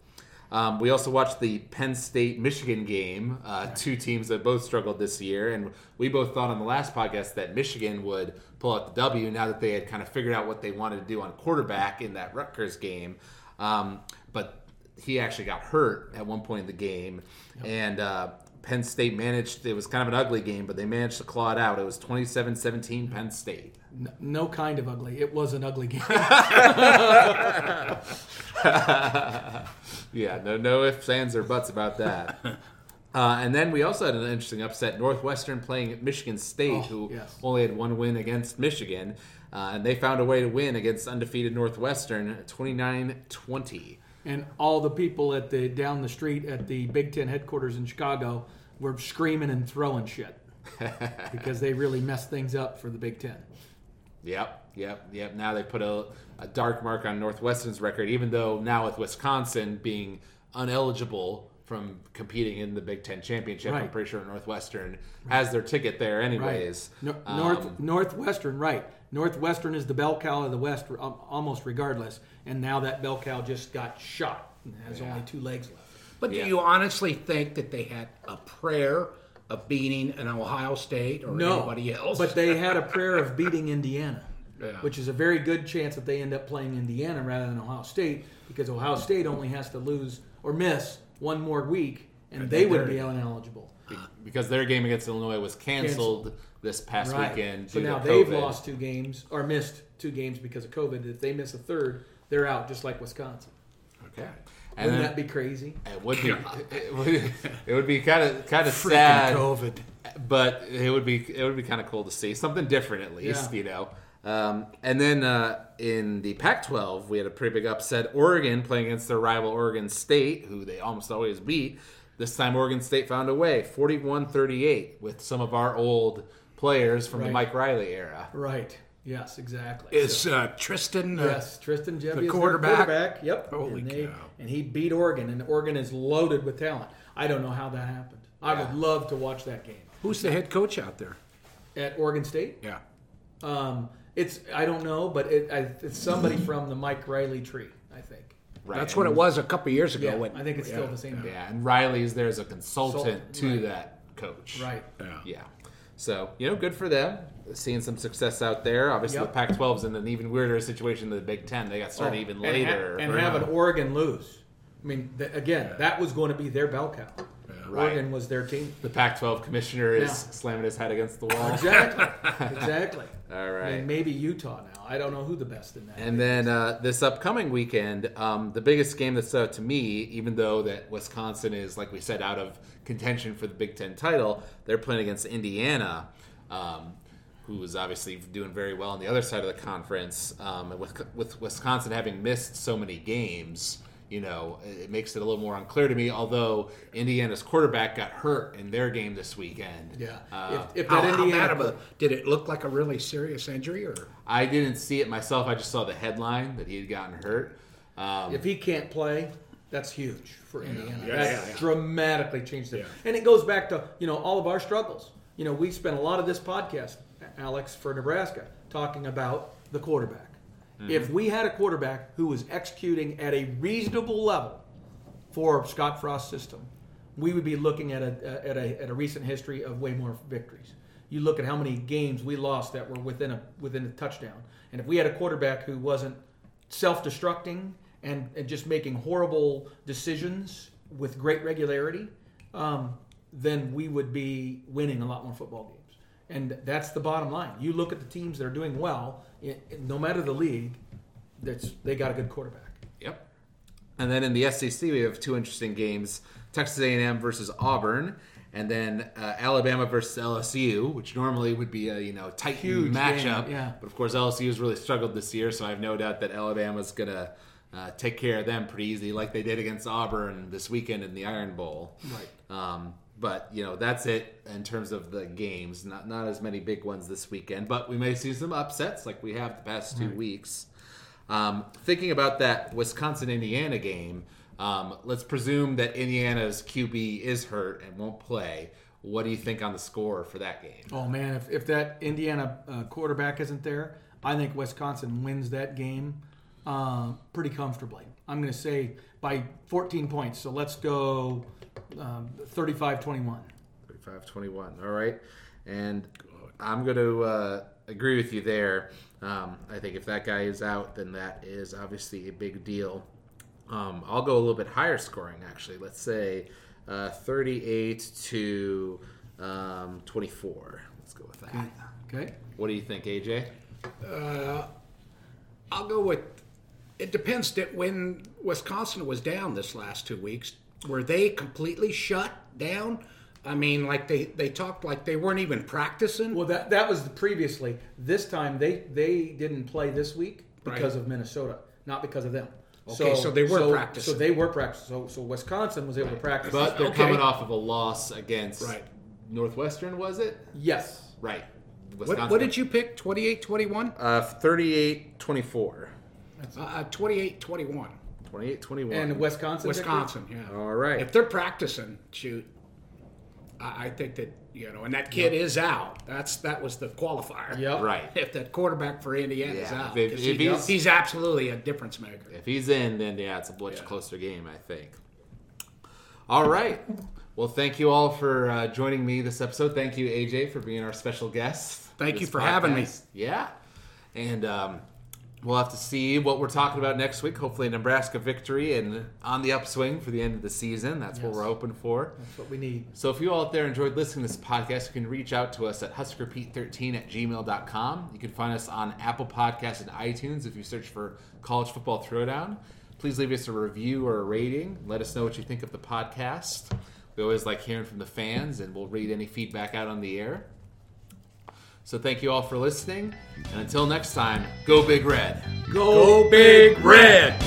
Um, we also watched the Penn State Michigan game, uh, two teams that both struggled this year. And we both thought on the last podcast that Michigan would pull out the W now that they had kind of figured out what they wanted to do on quarterback in that Rutgers game. Um, but he actually got hurt at one point in the game, and uh, Penn State managed. It was kind of an ugly game, but they managed to claw it out. It was 27-17 Penn State. N- no kind of ugly. It was an ugly game. Yeah, no, no ifs, ands, or buts about that. Uh, and then we also had an interesting upset. Northwestern playing at Michigan State, Oh, who yes. only had one win against Michigan. Uh, and they found a way to win against undefeated Northwestern 29 20. and all the people at the down the street at the Big Ten headquarters in Chicago were screaming and throwing shit because they really messed things up for the Big Ten. Yep, yep, yep. Now they put a, a dark mark on Northwestern's record, even though now with Wisconsin being uneligible from competing in the Big Ten championship, I'm pretty sure Northwestern has their ticket there, anyways. No, Um, North Northwestern, right? Northwestern is the bell cow of the West, almost regardless. And now that bell cow just got shot and has Yeah. only two legs left. But Yeah. do you honestly think that they had a prayer of beating an Ohio State or No, anybody else? but they had a prayer of beating Indiana, Yeah. which is a very good chance that they end up playing Indiana rather than Ohio State because Ohio State only has to lose or miss one more week, and they would be ineligible. because their game against Illinois was canceled, this past Right. weekend. So due to now they've lost two games or missed two games because of COVID. If they miss a third, they're out, just like Wisconsin. Okay. And Wouldn't then, that be crazy? it would be it would, it would be kind of kind of Freaking sad, COVID. but it would be it would be kind of cool to see something different at least, Yeah. you know. Um, and then uh, in the Pac-12, we had a pretty big upset. Oregon playing against their rival Oregon State, who they almost always beat. This time, Oregon State found a way, 41-38, with some of our old players from the Mike Riley era. Right. Yes, exactly. Is So- uh, Tristan? Uh, yes, Tristan Gebbia is their quarterback? quarterback. Yep. Holy and they, cow. And he beat Oregon, and Oregon is loaded with talent. I don't know how that happened. I would love to watch that game Who's the head coach out there? at Oregon State. Yeah. Um, it's I don't know, but it, I, it's somebody from the Mike Riley tree. I think. Right. That's what it was a couple years ago. Yeah, when- I think it's still the same. Yeah, and Riley's there as a consultant Consultant, to right. that coach. Right. Yeah. Yeah. So, you know, good for them. Seeing some success out there. Obviously, Yep. the Pac 12 is in an even weirder situation than the Big Ten. They got started Oh, even and ha- later. and, Right. have an Oregon lose. I mean, th- again, that was going to be their bell cow. Right. Oregon was their team. the Pac 12 commissioner is Yeah. slamming his head against the wall. Exactly. exactly. All I mean, maybe Utah now. I don't know who the best in that. And then uh, this upcoming weekend, um, the biggest game that stood out to me, even though that Wisconsin is, like we said, out of contention for the Big Ten title, they're playing against Indiana, um, who is obviously doing very well on the other side of the conference. Um, and with, with Wisconsin having missed so many games, you know, it it makes it a little more unclear to me. Although Indiana's quarterback got hurt in their game this weekend. yeah. Uh, if, if How, that how Indiana bad of a? Did it look like a really serious injury or? I didn't see it myself. I just saw the headline that he had gotten hurt. Um, if he can't play, that's huge for Indiana. Yeah, that yeah, yeah. dramatically changed it. Yeah. And it goes back to you know all of our struggles. You know, we spent a lot of this podcast, Alex, for Nebraska, talking about the quarterback. Mm-hmm. If we had a quarterback who was executing at a reasonable level for Scott Frost's system, we would be looking at a at a at a recent history of way more victories. You look at how many games we lost that were within a within a touchdown, and if we had a quarterback who wasn't self-destructing and, and just making horrible decisions with great regularity, um, then we would be winning a lot more football games. And that's the bottom line. You look at the teams that are doing well, no matter the league, that's they got a good quarterback. Yep. And then in the SEC, we have two interesting games: Texas A&M versus Auburn, and then uh, Alabama versus LSU, which normally would be a you know tight Huge matchup. game, yeah. But of course, LSU has really struggled this year, so I have no doubt that Alabama's gonna uh, take care of them pretty easy, like they did against Auburn this weekend in the Iron Bowl. Right. Um, but you know that's it in terms of the games. Not not as many big ones this weekend, but we may see some upsets like we have the past two weeks. Um, thinking about that Wisconsin Indiana game, um, let's presume that Indiana's QB is hurt and won't play. What do you think on the score for that game? Oh man, if, if that Indiana uh, quarterback isn't there, I think Wisconsin wins that game uh, pretty comfortably. I'm going to say by 14 points. So let's go um, 35-21. 35-21. All right, and I'm going to uh, agree with you there. Um, I think if that guy is out, then that is obviously a big deal. Um, I'll go a little bit higher scoring, actually. Let's say uh, 38 to um, 24. Let's go with that. Okay. What do you think, AJ? I'll go with. It depends that when Wisconsin was down this last two weeks, were they completely shut down? I mean, like they they talked like they weren't even practicing. Well, that that was the previously. This time they they didn't play this week because Right. of Minnesota, not because of them. Okay, so they were so, practicing. So they were practicing. So so Wisconsin was able to practice. But they're Okay. coming off of a loss against Right. Northwestern, was it? yes. Right. what, what did you pick? 28 21? Uh, 38 24. Uh, 28 21. 28 21. And Wisconsin. Victor? Wisconsin, yeah. All right. If they're practicing, shoot, I, I think that you know, and that kid is out. That's that was the qualifier. Yep. Right. If that quarterback for Indiana is out, if- if he- he's- he's, absolutely a difference maker. If he's in, then yeah, it's a much Yeah. closer game, I think. All right. Well, thank you all for uh, joining me this episode. Thank you, AJ, for being our special guest. Thank you for having me. Yeah. And um, we'll have to see what we're talking about next week. Hopefully, a Nebraska victory and on the upswing for the end of the season. That's what we're hoping for. That's what we need. So if you all out there enjoyed listening to this podcast, you can reach out to us at huskerpete13 at gmail.com. You can find us on Apple Podcasts and iTunes if you search for College Football Throwdown. Please leave us a review or a rating. Let us know what you think of the podcast. We always like hearing from the fans, and we'll read any feedback out on the air. So thank you all for listening, and until next time, go Big Red. Go Big Red!